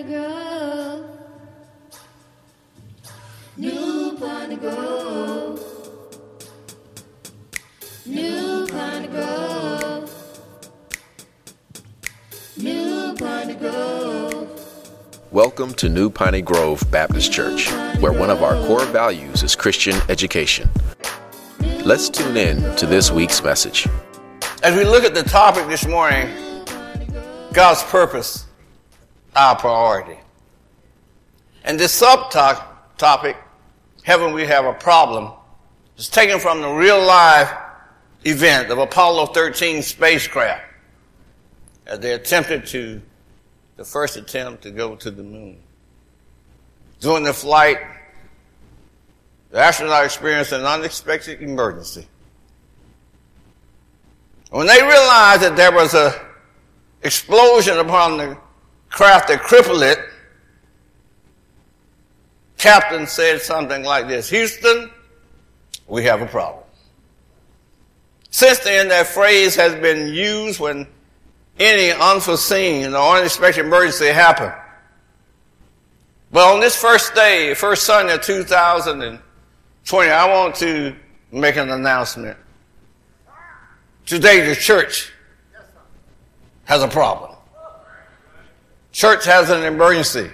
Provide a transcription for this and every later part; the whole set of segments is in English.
Piney Grove. New Piney Grove. New Piney Grove. New Piney Grove. Welcome to New Piney Grove Baptist Church, where one of our core values is Christian education. Let's tune in to this week's message. As we look at the topic this morning, God's purpose, our priority. And this subtopic, topic Heaven We Have a Problem, is taken from the real life event of Apollo 13 spacecraft as they attempted to, the first attempt to go to the moon. During the flight, the astronaut experienced an unexpected emergency. When they realized that there was a explosion upon the craft that crippled it, captain said something like this, Houston, we have a problem. Since then, that phrase has been used when any unforeseen or unexpected emergency happened. But on this first day, first Sunday of 2020, I want to make an announcement. Today, the church has a problem. Church has an emergency.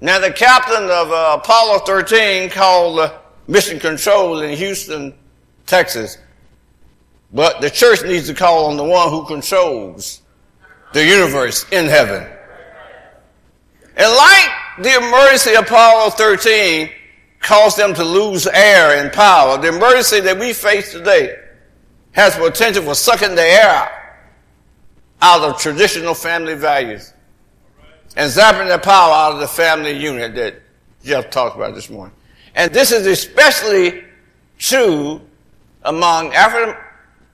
Now, the captain of uh, Apollo 13 called uh, mission control in Houston, Texas. But the church needs to call on the one who controls the universe in heaven. And like the emergency Apollo 13 caused them to lose air and power, the emergency that we face today has potential for sucking the air out out of traditional family values and zapping the power out of the family unit that Jeff talked about this morning. And this is especially true among African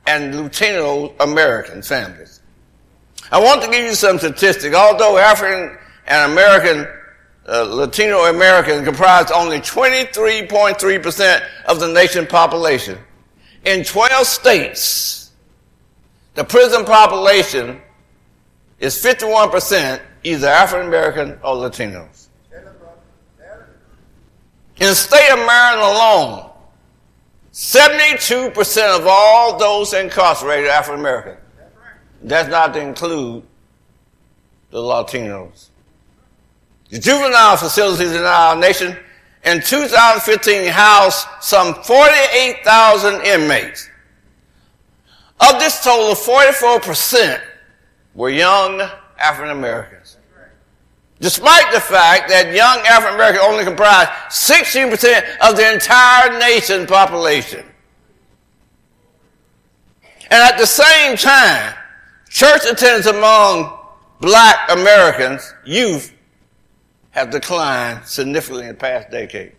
and Latino American families. I want to give you some statistics. Although African and American, uh, Latino Americans comprise only 23.3% of the nation's population, in 12 states, the prison population is 51% either African American or Latinos. In the state of Maryland alone, 72% of all those incarcerated are African American. That's not to include the Latinos. The juvenile facilities in our nation in 2015 housed some 48,000 inmates. Of this total, 44% were young African Americans. Despite the fact that young African Americans only comprise 16% of the entire nation's population. And at the same time, church attendance among black Americans, youth, have declined significantly in the past decade.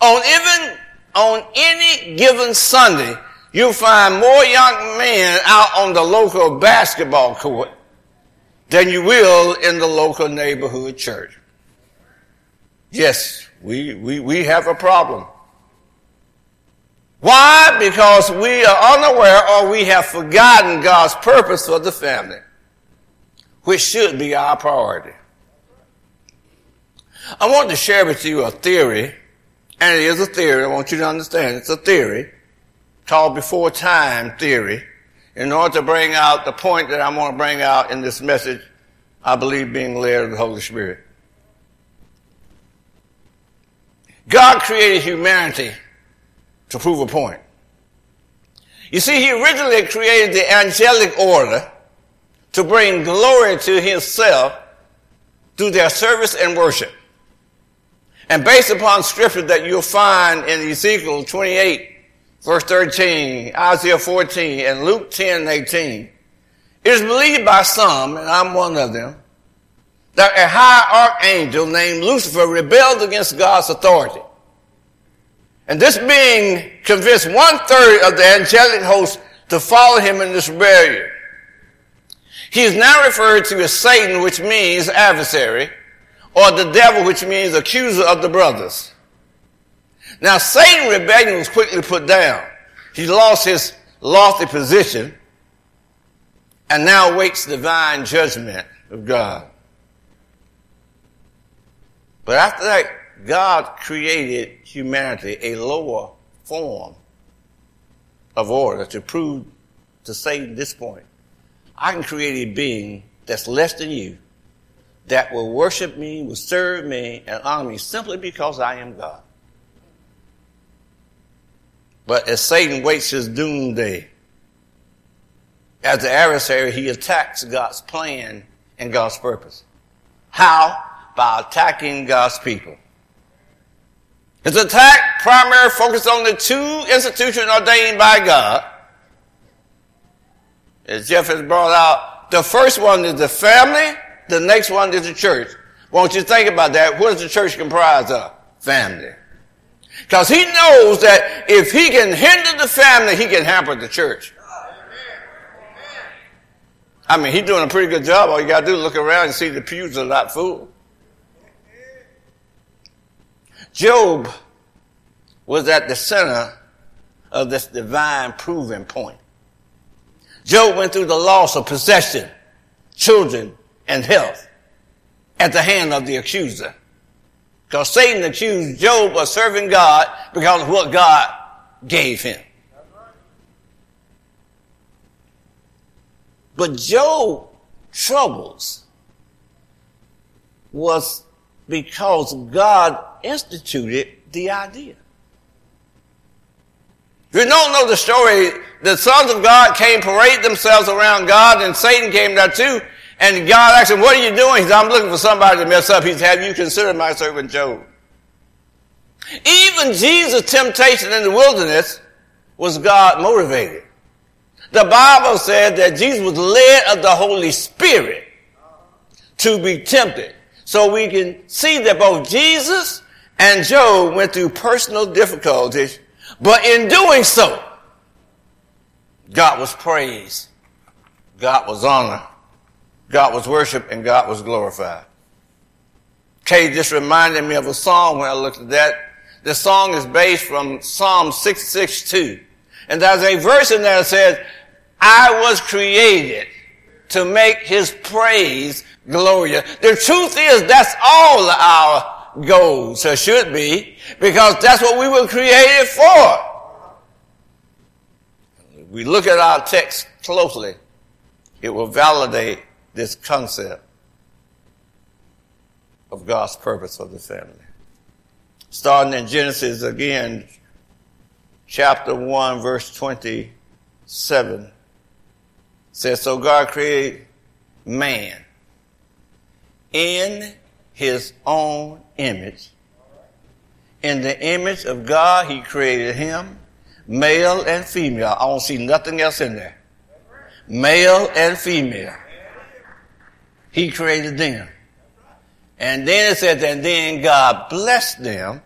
On even, on any given Sunday, you'll find more young men out on the local basketball court than you will in the local neighborhood church. Yes, we, we, we have a problem. Why? Because we are unaware or we have forgotten God's purpose for the family, which should be our priority. I want to share with you a theory, and it is a theory. I want you to understand it's a theory called before time theory in order to bring out the point that I want to bring out in this message, I believe being led of the Holy Spirit. God created humanity to prove a point. You see, he originally created the angelic order to bring glory to himself through their service and worship. And based upon scripture that you'll find in Ezekiel 28, verse 13, Isaiah 14, and Luke 10, 18, it is believed by some, and I'm one of them, that a high archangel named Lucifer rebelled against God's authority. And this being convinced one third of the angelic host to follow him in this rebellion. He is now referred to as Satan, which means adversary, or the devil, which means accuser of the brothers. Now, Satan's rebellion was quickly put down. He lost his lofty position and now awaits divine judgment of God. But after that, God created humanity a lower form of order to prove to Satan this point. I can create a being that's less than you that will worship me, will serve me, and honor me simply because I am God. But as Satan waits his doomsday, as the adversary, he attacks God's plan and God's purpose. How? By attacking God's people. His attack primarily focused on the two institutions ordained by God. As Jeff has brought out, the first one is the family, the next one is the church. Won't you think about that? What is the church comprised of? Family. Because he knows that if he can hinder the family, he can hamper the church. I mean, he's doing a pretty good job. All you got to do is look around and see the pews are not full. Job was at the center of this divine proving point. Job went through the loss of possession, children, and health at the hand of the accuser. Because Satan accused Job of serving God because of what God gave him. But Job's troubles was because God instituted the idea. If you don't know the story, the sons of God came parade themselves around God and Satan came there too. And God asked him, what are you doing? He said, I'm looking for somebody to mess up. He said, have you considered my servant Job? Even Jesus' temptation in the wilderness was God motivated. The Bible said that Jesus was led of the Holy Spirit to be tempted. So we can see that both Jesus and Job went through personal difficulties, but in doing so, God was praised, God was honored, God was worshiped, and God was glorified. Kay just reminded me of a song when I looked at that. The song is based from Psalm 662. And there's a verse in there that says, I was created to make his praise glorious. The truth is that's all our goals, or should be, because that's what we were created for. We look at our text closely, it will validate this concept of God's purpose for the family. Starting in Genesis again, chapter 1, verse 27 says, So God created man in his own image. In the image of God, he created him, male and female. I don't see nothing else in there. Male and female. He created them. And then it says, and then God blessed them.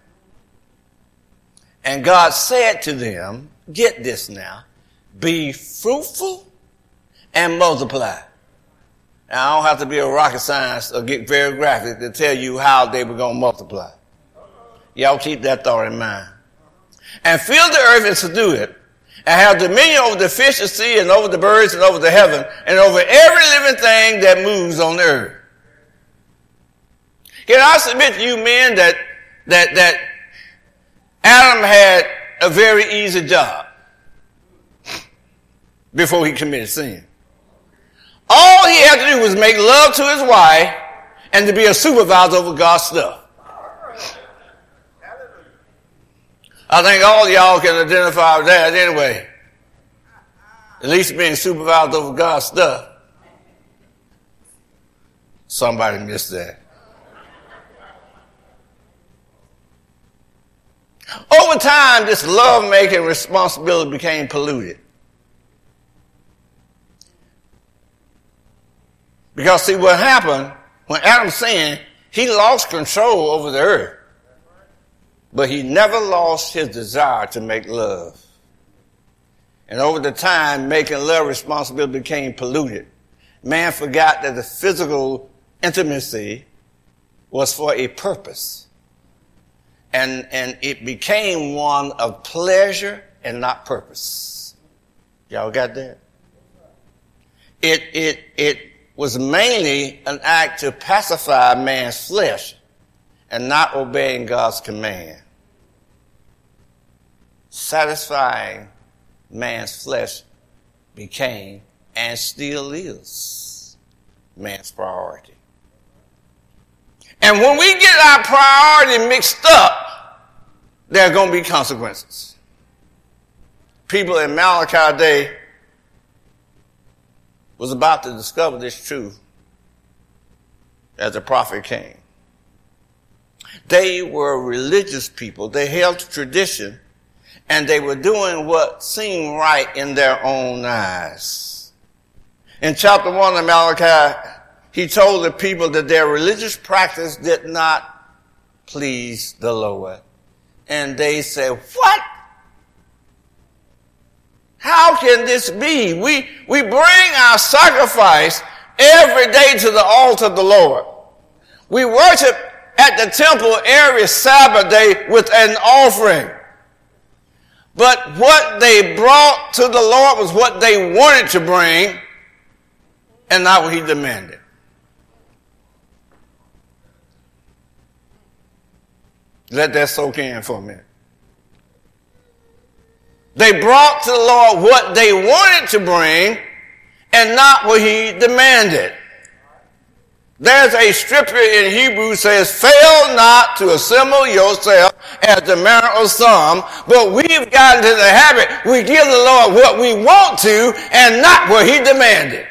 And God said to them, get this now, be fruitful and multiply. Now, I don't have to be a rocket science or get very graphic to tell you how they were going to multiply. Y'all keep that thought in mind. And fill the earth and subdue it, and have dominion over the fish of the sea, and over the birds, and over the heaven, and over every living thing that moves on the earth. Can I submit to you men that, that, that Adam had a very easy job before he committed sin? All he had to do was make love to his wife and to be a supervisor over God's stuff. I think all y'all can identify with that anyway. At least being supervised over God's stuff. Somebody missed that. Over time, this love making responsibility became polluted. Because see what happened when Adam sinned, he lost control over the earth. But he never lost his desire to make love. And over the time, making love responsibility became polluted. Man forgot that the physical intimacy was for a purpose. And, and it became one of pleasure and not purpose. Y'all got that? It, it, it was mainly an act to pacify man's flesh and not obeying God's command, satisfying man's flesh became and still is man's priority. And when we get our priority mixed up, there are going to be consequences. People in Malachi day was about to discover this truth as the prophet came. They were religious people. They held tradition and they were doing what seemed right in their own eyes. In chapter one of Malachi, he told the people that their religious practice did not please the Lord. And they said, what? How can this be? We, we bring our sacrifice every day to the altar of the Lord. We worship at the temple every Sabbath day with an offering. But what they brought to the Lord was what they wanted to bring and not what he demanded. Let that soak in for a minute. They brought to the Lord what they wanted to bring and not what he demanded. There's a scripture in Hebrew says, fail not to assemble yourself as the manner of some, but we've gotten to the habit, we give the Lord what we want to and not what he demanded.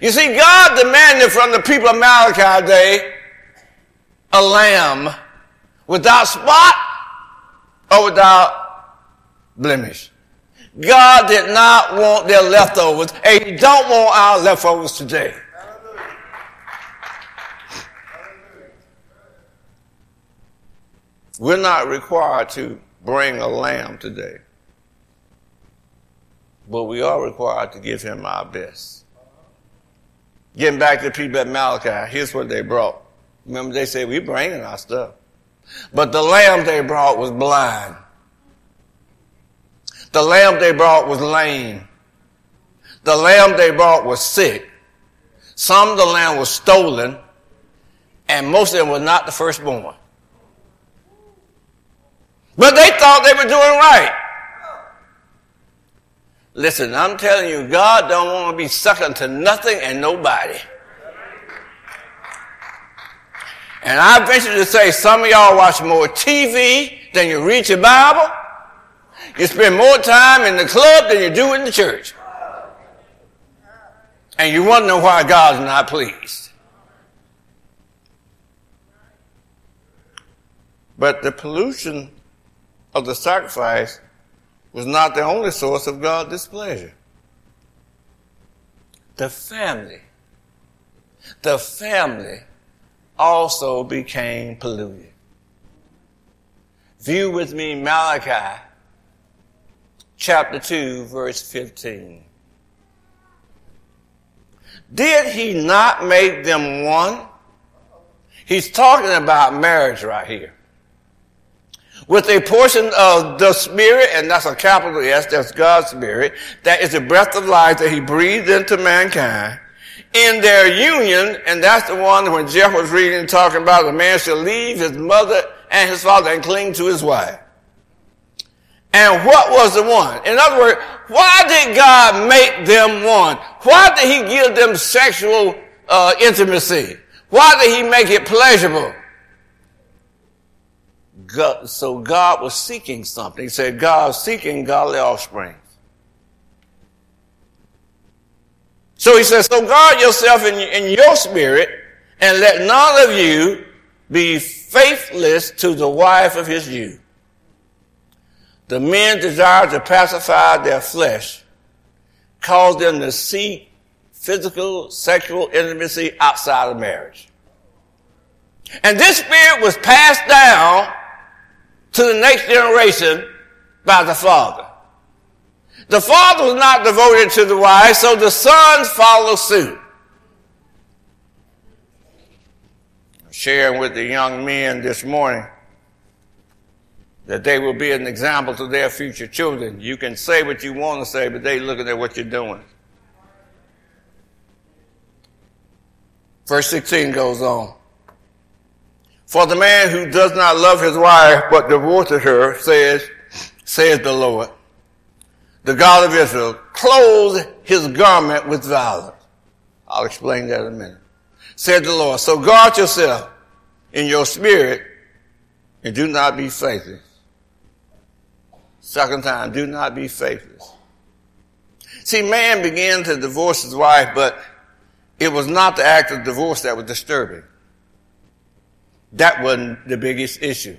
You see, God demanded from the people of Malachi day a lamb without spot or without blemish. God did not want their leftovers, and He don't want our leftovers today. We're not required to bring a lamb today, but we are required to give Him our best. Getting back to the people at Malachi, here's what they brought. Remember, they said, We're bringing our stuff. But the lamb they brought was blind. The lamb they brought was lame. The lamb they brought was sick. Some of the lamb was stolen, and most of them were not the firstborn. But they thought they were doing right. Listen, I'm telling you, God don't want to be sucking to nothing and nobody. And I venture to say some of y'all watch more TV than you read your Bible. You spend more time in the club than you do in the church. And you want to know why God's not pleased. But the pollution of the sacrifice was not the only source of God's displeasure. The family, the family also became polluted. View with me Malachi chapter 2 verse 15. Did he not make them one? He's talking about marriage right here. With a portion of the Spirit, and that's a capital S, that's God's Spirit, that is the breath of life that he breathed into mankind in their union, and that's the one when Jeff was reading talking about the man should leave his mother and his father and cling to his wife. And what was the one? In other words, why did God make them one? Why did he give them sexual uh, intimacy? Why did he make it pleasurable? God, so God was seeking something. He said God seeking godly offspring. So he says, so guard yourself in, in your spirit and let none of you be faithless to the wife of his youth. The men desire to pacify their flesh, cause them to seek physical, sexual intimacy outside of marriage. And this spirit was passed down to the next generation by the father. The father was not devoted to the wife, so the sons follow suit. I'm Sharing with the young men this morning that they will be an example to their future children. You can say what you want to say, but they looking at what you're doing. Verse 16 goes on. For the man who does not love his wife but divorces her, says, says the Lord, the God of Israel, clothes his garment with violence. I'll explain that in a minute. Said the Lord. So guard yourself in your spirit and do not be faithless. Second time, do not be faithless. See, man began to divorce his wife, but it was not the act of divorce that was disturbing. That wasn't the biggest issue.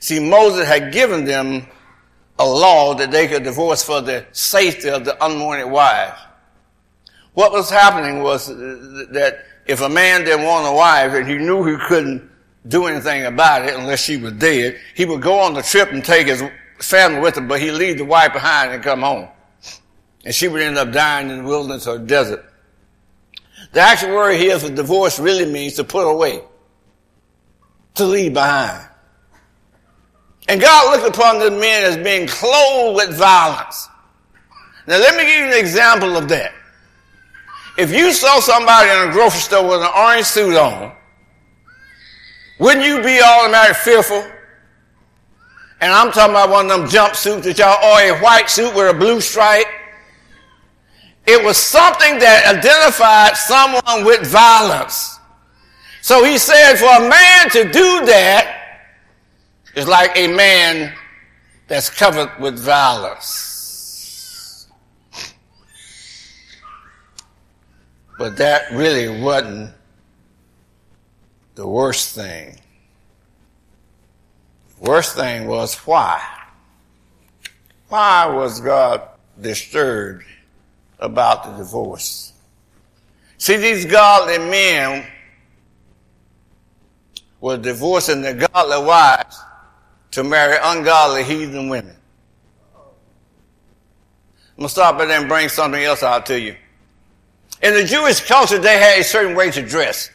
See, Moses had given them a law that they could divorce for the safety of the unwanted wives. What was happening was that if a man didn't want a wife and he knew he couldn't do anything about it unless she was dead, he would go on the trip and take his family with him, but he'd leave the wife behind and come home. And she would end up dying in the wilderness or desert. The actual word here for divorce really means to put away, to leave behind. And God looked upon the men as being clothed with violence. Now let me give you an example of that. If you saw somebody in a grocery store with an orange suit on, wouldn't you be automatically fearful? And I'm talking about one of them jumpsuits that y'all, or a white suit with a blue stripe. It was something that identified someone with violence. So he said for a man to do that is like a man that's covered with violence. But that really wasn't the worst thing. Worst thing was why? Why was God disturbed about the divorce? See, these godly men were divorcing their godly wives to marry ungodly heathen women. I'm going to stop it and bring something else out to you. In the Jewish culture, they had a certain way to dress.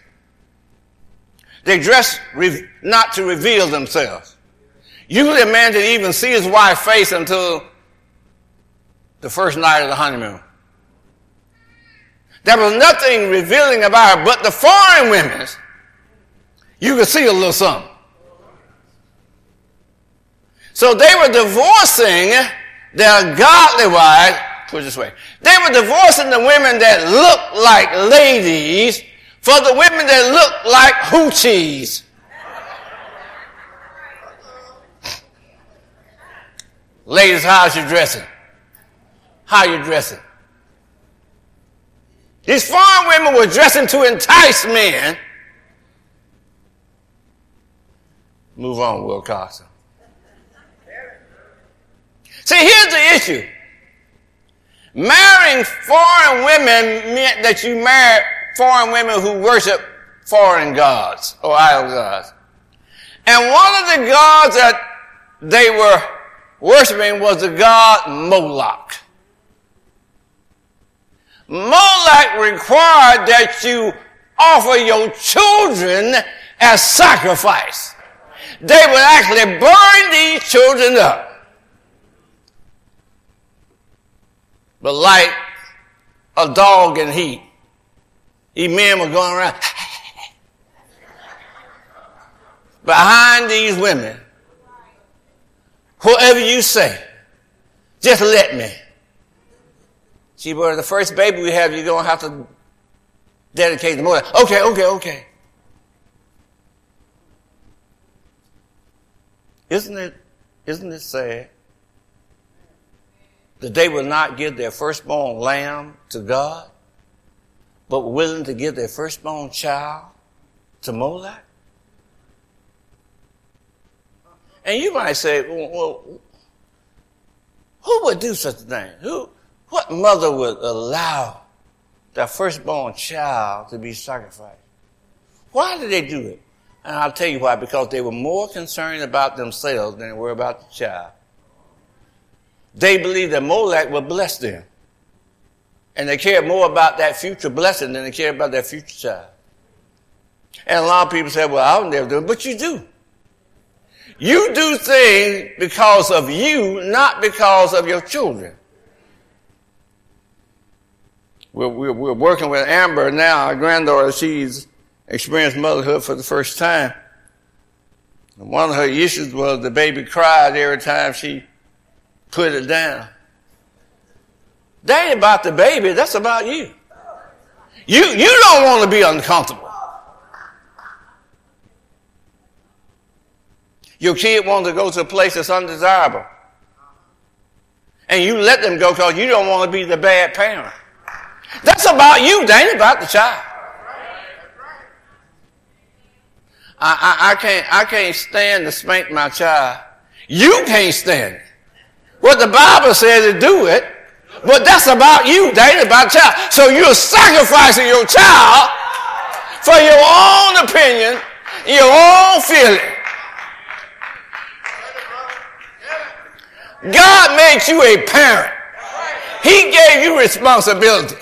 They dressed re- not to reveal themselves. Usually a man didn't even see his wife's face until the first night of the honeymoon. There was nothing revealing about her, but the foreign women, you could see a little something. So they were divorcing their godly wives, put it this way. They were divorcing the women that looked like ladies for the women that looked like hoochies. Ladies, how's your dressing? How you dressing? These foreign women were dressing to entice men. Move on, Will Carson. See, here's the issue. Marrying foreign women meant that you married foreign women who worship foreign gods or idol gods. And one of the gods that they were worshiping was the god Moloch. Moloch required that you offer your children as sacrifice. They would actually burn these children up. but like a dog in heat. These men were going around behind these women. Whatever you say, just let me. See, boy, the first baby we have, you're going to have to dedicate the mother. Okay, okay, okay. Isn't it, isn't it sad? that they will not give their firstborn lamb to God, but willing to give their firstborn child to Moloch? And you might say, well, who would do such a thing? Who, what mother would allow their firstborn child to be sacrificed? Why did they do it? And I'll tell you why, because they were more concerned about themselves than they were about the child. They believed that Molech would bless them. And they cared more about that future blessing than they cared about their future child. And a lot of people say, well, I'll never do it, but you do. You do things because of you, not because of your children. We're, we're, we're working with Amber now, our granddaughter. She's experienced motherhood for the first time. And one of her issues was the baby cried every time she put it down. That ain't about the baby, that's about you. You, you don't want to be uncomfortable. Your kid wants to go to a place that's undesirable. And you let them go because you don't want to be the bad parent. That's about you, that about the child. I, I, I, can't, I can't stand to spank my child. You can't stand it. What the Bible says to do it, but that's about you. Ain't about child. So you're sacrificing your child for your own opinion, your own feeling. God made you a parent. He gave you responsibility.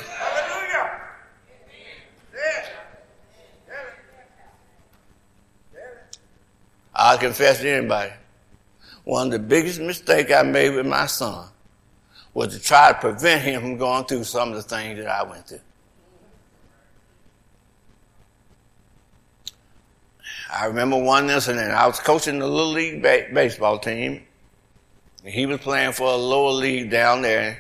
I'll confess to anybody. One of the biggest mistakes I made with my son was to try to prevent him from going through some of the things that I went through. I remember one incident. I was coaching the little league ba- baseball team. He was playing for a lower league down there.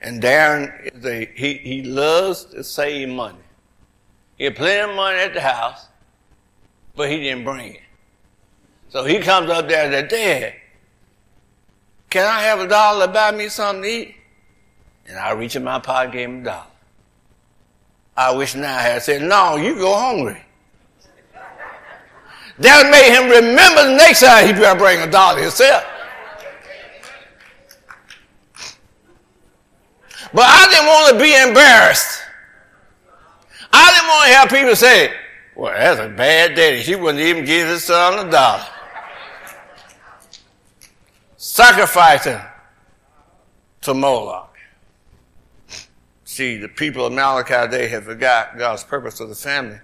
And Darren, is a, he, he loves to save money. He had plenty of money at the house, but he didn't bring it. So he comes up there and says, Dad, can I have a dollar to buy me something to eat? And I reach in my pocket gave him a dollar. I wish now I had said, no, you go hungry. That made him remember the next time he better bring a dollar himself. But I didn't want to be embarrassed. I didn't want to have people say, well, that's a bad daddy. She wouldn't even give his son a dollar. Sacrificing to Moloch. See, the people of Malachi, they have forgot God's purpose for the family.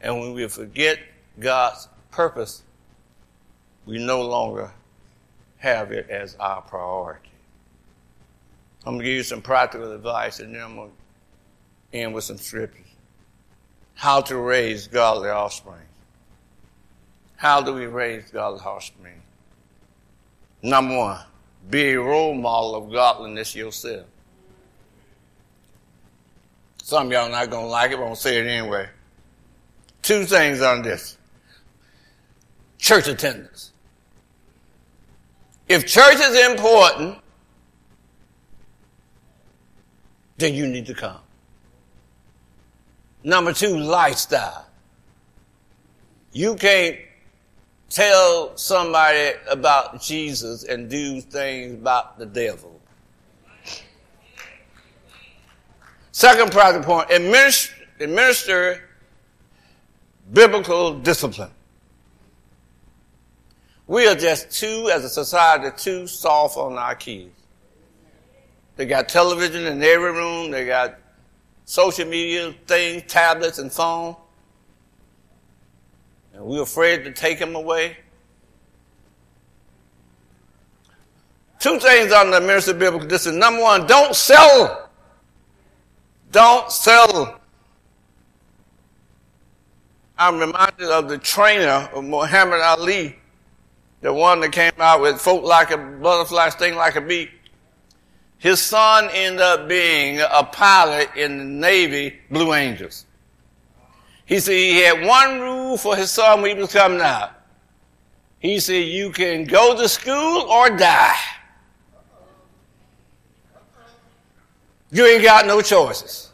And when we forget God's purpose, we no longer have it as our priority. I'm going to give you some practical advice and then I'm going to end with some scriptures. How to raise godly offspring. How do we raise godly offspring? Number one, be a role model of godliness yourself. Some of y'all not going to like it, but I'm going to say it anyway. Two things on this. Church attendance. If church is important, then you need to come. Number two, lifestyle. You can't tell somebody about Jesus and do things about the devil. Second practical point, administer, administer biblical discipline. We are just too, as a society, too soft on our kids. They got television in every room. They got social media things, tablets and phone. And we're afraid to take them away. Two things on the ministry of biblical discipline. Number one, don't sell. Don't sell. I'm reminded of the trainer of Muhammad Ali, the one that came out with folk like a butterfly, sting like a bee. His son ended up being a pilot in the Navy Blue Angels. He said he had one rule for his son when he was coming out. He said, you can go to school or die. You ain't got no choices.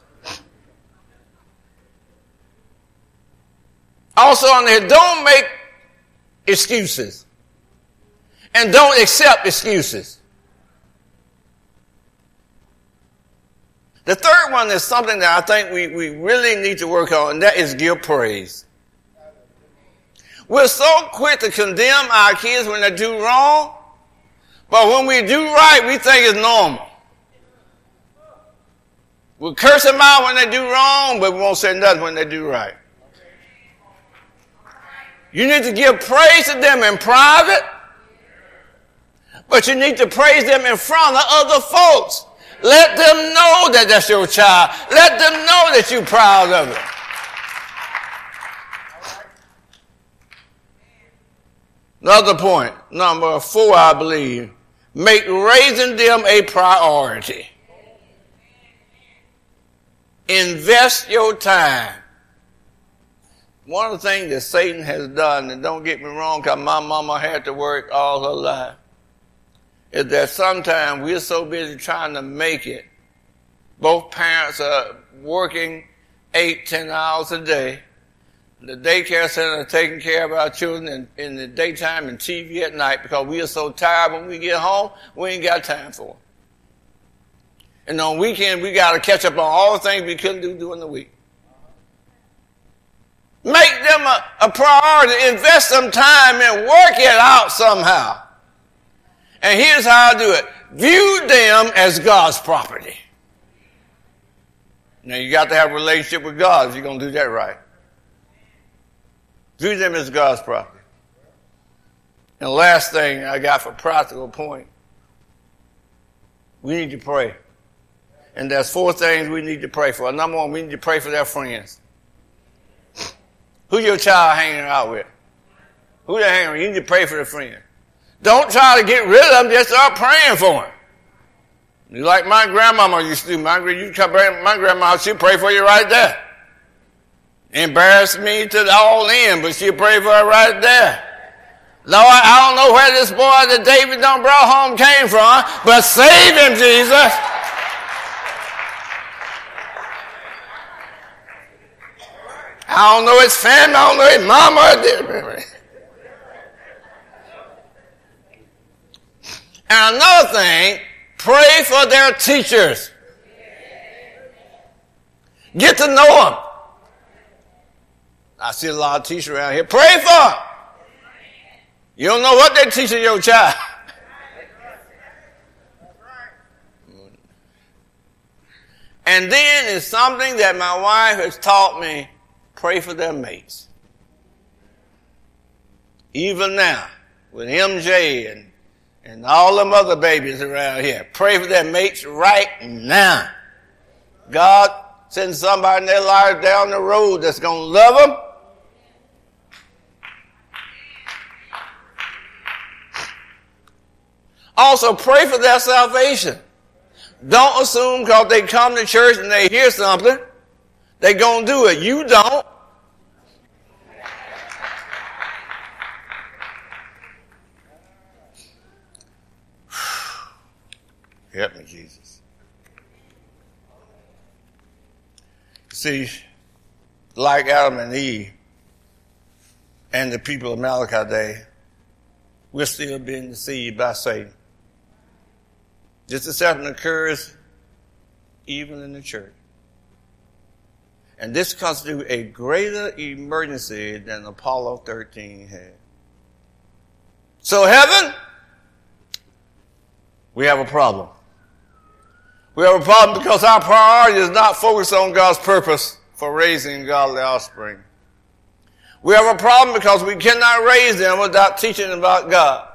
Also on there, don't make excuses. And don't accept excuses. The third one is something that I think we, we really need to work on, and that is give praise. We're so quick to condemn our kids when they do wrong, but when we do right, we think it's normal. We curse them out when they do wrong, but we won't say nothing when they do right. You need to give praise to them in private, but you need to praise them in front of other folks. Let them know that that's your child. Let them know that you're proud of it. Another point, number four, I believe, make raising them a priority. Invest your time. One of the things that Satan has done, and don't get me wrong, because my mama had to work all her life, is that sometimes we're so busy trying to make it. Both parents are working eight, ten hours a day. The daycare center is taking care of our children in, in the daytime and TV at night because we are so tired when we get home, we ain't got time for them. And on weekend, we got to catch up on all the things we couldn't do during the week. Make them a, a priority. Invest some time and work it out somehow. And here's how I do it. View them as God's property. Now you got to have a relationship with God if you're going to do that right. View them as God's property. And the last thing I got for practical point, we need to pray. And there's four things we need to pray for. Number one, we need to pray for their friends. Who your child hanging out with? Who they hanging with? You need to pray for their friend. Don't try to get rid of them, just start praying for them. You like my grandmama used to. My, you my grandma, she'd pray for you right there. Embarrassed me to the all in, but she'd pray for her right there. Lord, I don't know where this boy that David don't brought home came from, but save him, Jesus. I don't know his family, I don't know his mama. And another thing, pray for their teachers. Get to know them. I see a lot of teachers around here. Pray for them. You don't know what they're teaching your child. And then it's something that my wife has taught me pray for their mates. Even now, with MJ and, and all them other babies around here, pray for their mates right now. God send somebody in their life down the road that's going to love them. Also, pray for their salvation. Don't assume because they come to church and they hear something, they're going to do it. You don't. Help me, Jesus. See, like Adam and Eve and the people of Malachi Day, we're still being deceived by Satan. This deception occurs even in the church. And this constitutes a greater emergency than Apollo 13 had. So heaven, we have a problem. We have a problem because our priority is not focused on God's purpose for raising godly offspring. We have a problem because we cannot raise them without teaching them about God.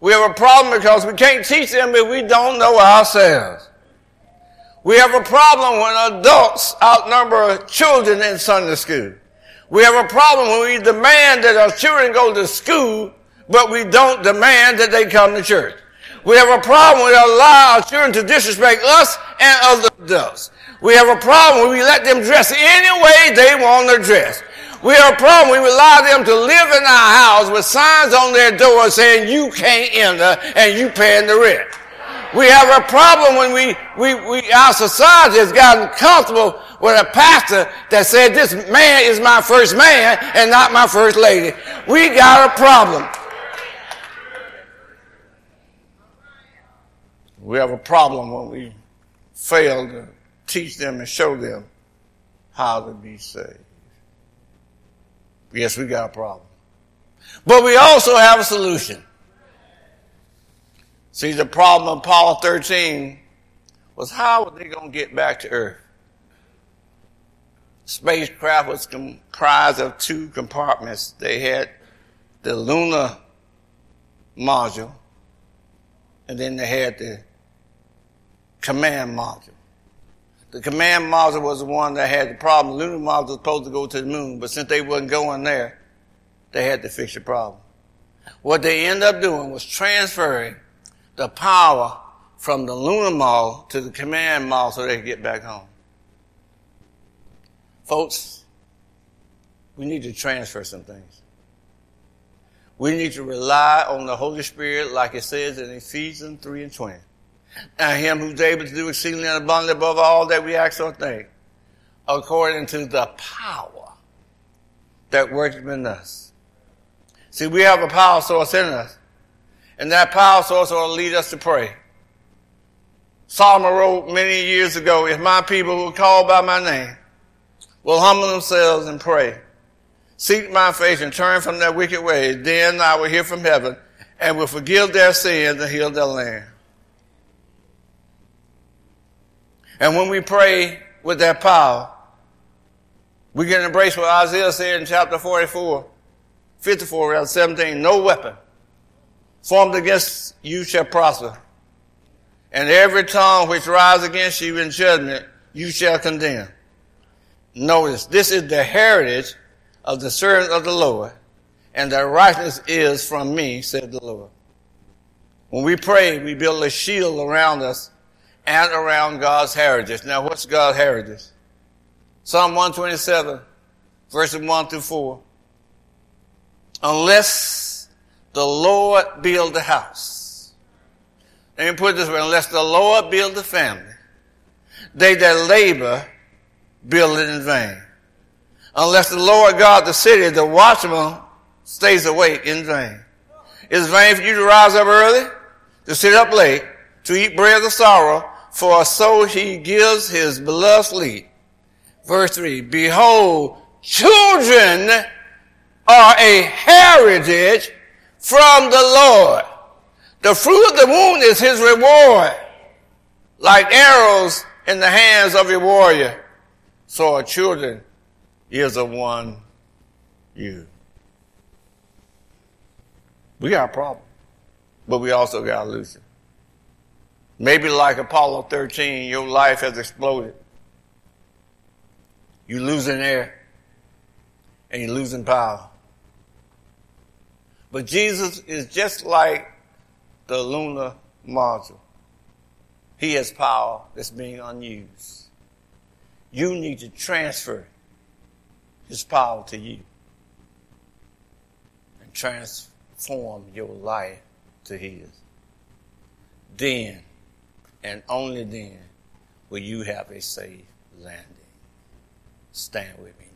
We have a problem because we can't teach them if we don't know ourselves. We have a problem when adults outnumber children in Sunday school. We have a problem when we demand that our children go to school, but we don't demand that they come to church. We have a problem when we allow our children to disrespect us and other adults. We have a problem when we let them dress any way they want to dress. We have a problem when we allow them to live in our house with signs on their door saying you can't enter and you paying the rent. We have a problem when we, we, we, our society has gotten comfortable with a pastor that said this man is my first man and not my first lady. We got a problem. We have a problem when we fail to teach them and show them how to be saved. Yes, we got a problem. But we also have a solution. See, the problem of Apollo 13 was how were they going to get back to Earth? Spacecraft was comprised of two compartments. They had the lunar module, and then they had the command module. The command module was the one that had the problem. The lunar module was supposed to go to the moon, but since they wasn't going there, they had to fix the problem. What they ended up doing was transferring the power from the lunar module to the command module so they could get back home. Folks, we need to transfer some things. We need to rely on the Holy Spirit like it says in Ephesians 3 and 20. And him who's able to do exceedingly and abundantly above all that we ask or think, according to the power that works in us. See, we have a power source in us. And that power source will lead us to pray. Solomon wrote many years ago, if my people who call by my name will humble themselves and pray, seek my face and turn from their wicked ways, then I will hear from heaven and will forgive their sins and heal their land. And when we pray with that power, we can embrace what Isaiah said in chapter 44, 54, rather 17, no weapon formed against you shall prosper. And every tongue which rise against you in judgment, you shall condemn. Notice, this is the heritage of the servant of the Lord, and the righteousness is from me, said the Lord. When we pray, we build a shield around us and around God's heritage. Now, what's God's heritage? Psalm 127, verses 1 through 4. Unless the Lord build the house. Let me put this way. Unless the Lord build the family, they that labor build it in vain. Unless the Lord God the city, the watchman stays awake in vain. It's vain for you to rise up early, to sit up late, to eat bread of sorrow, for so he gives his beloved. Verse 3, Behold, children are a heritage from the Lord. The fruit of the womb is his reward. Like arrows in the hands of a warrior, so are children is of one you. We got a problem, but we also got a solution. Maybe like Apollo 13, your life has exploded. You're losing air and you're losing power. But Jesus is just like the lunar module. He has power that's being unused. You need to transfer his power to you and transform your life to his. Then, and only then, will you have a safe landing. Stand with me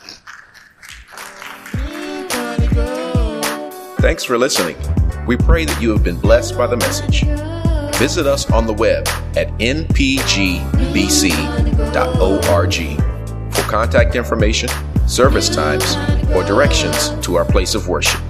now. Thanks for listening. We pray that you have been blessed by the message. Visit us on the web at npgbc.org for contact information, service times, or directions to our place of worship.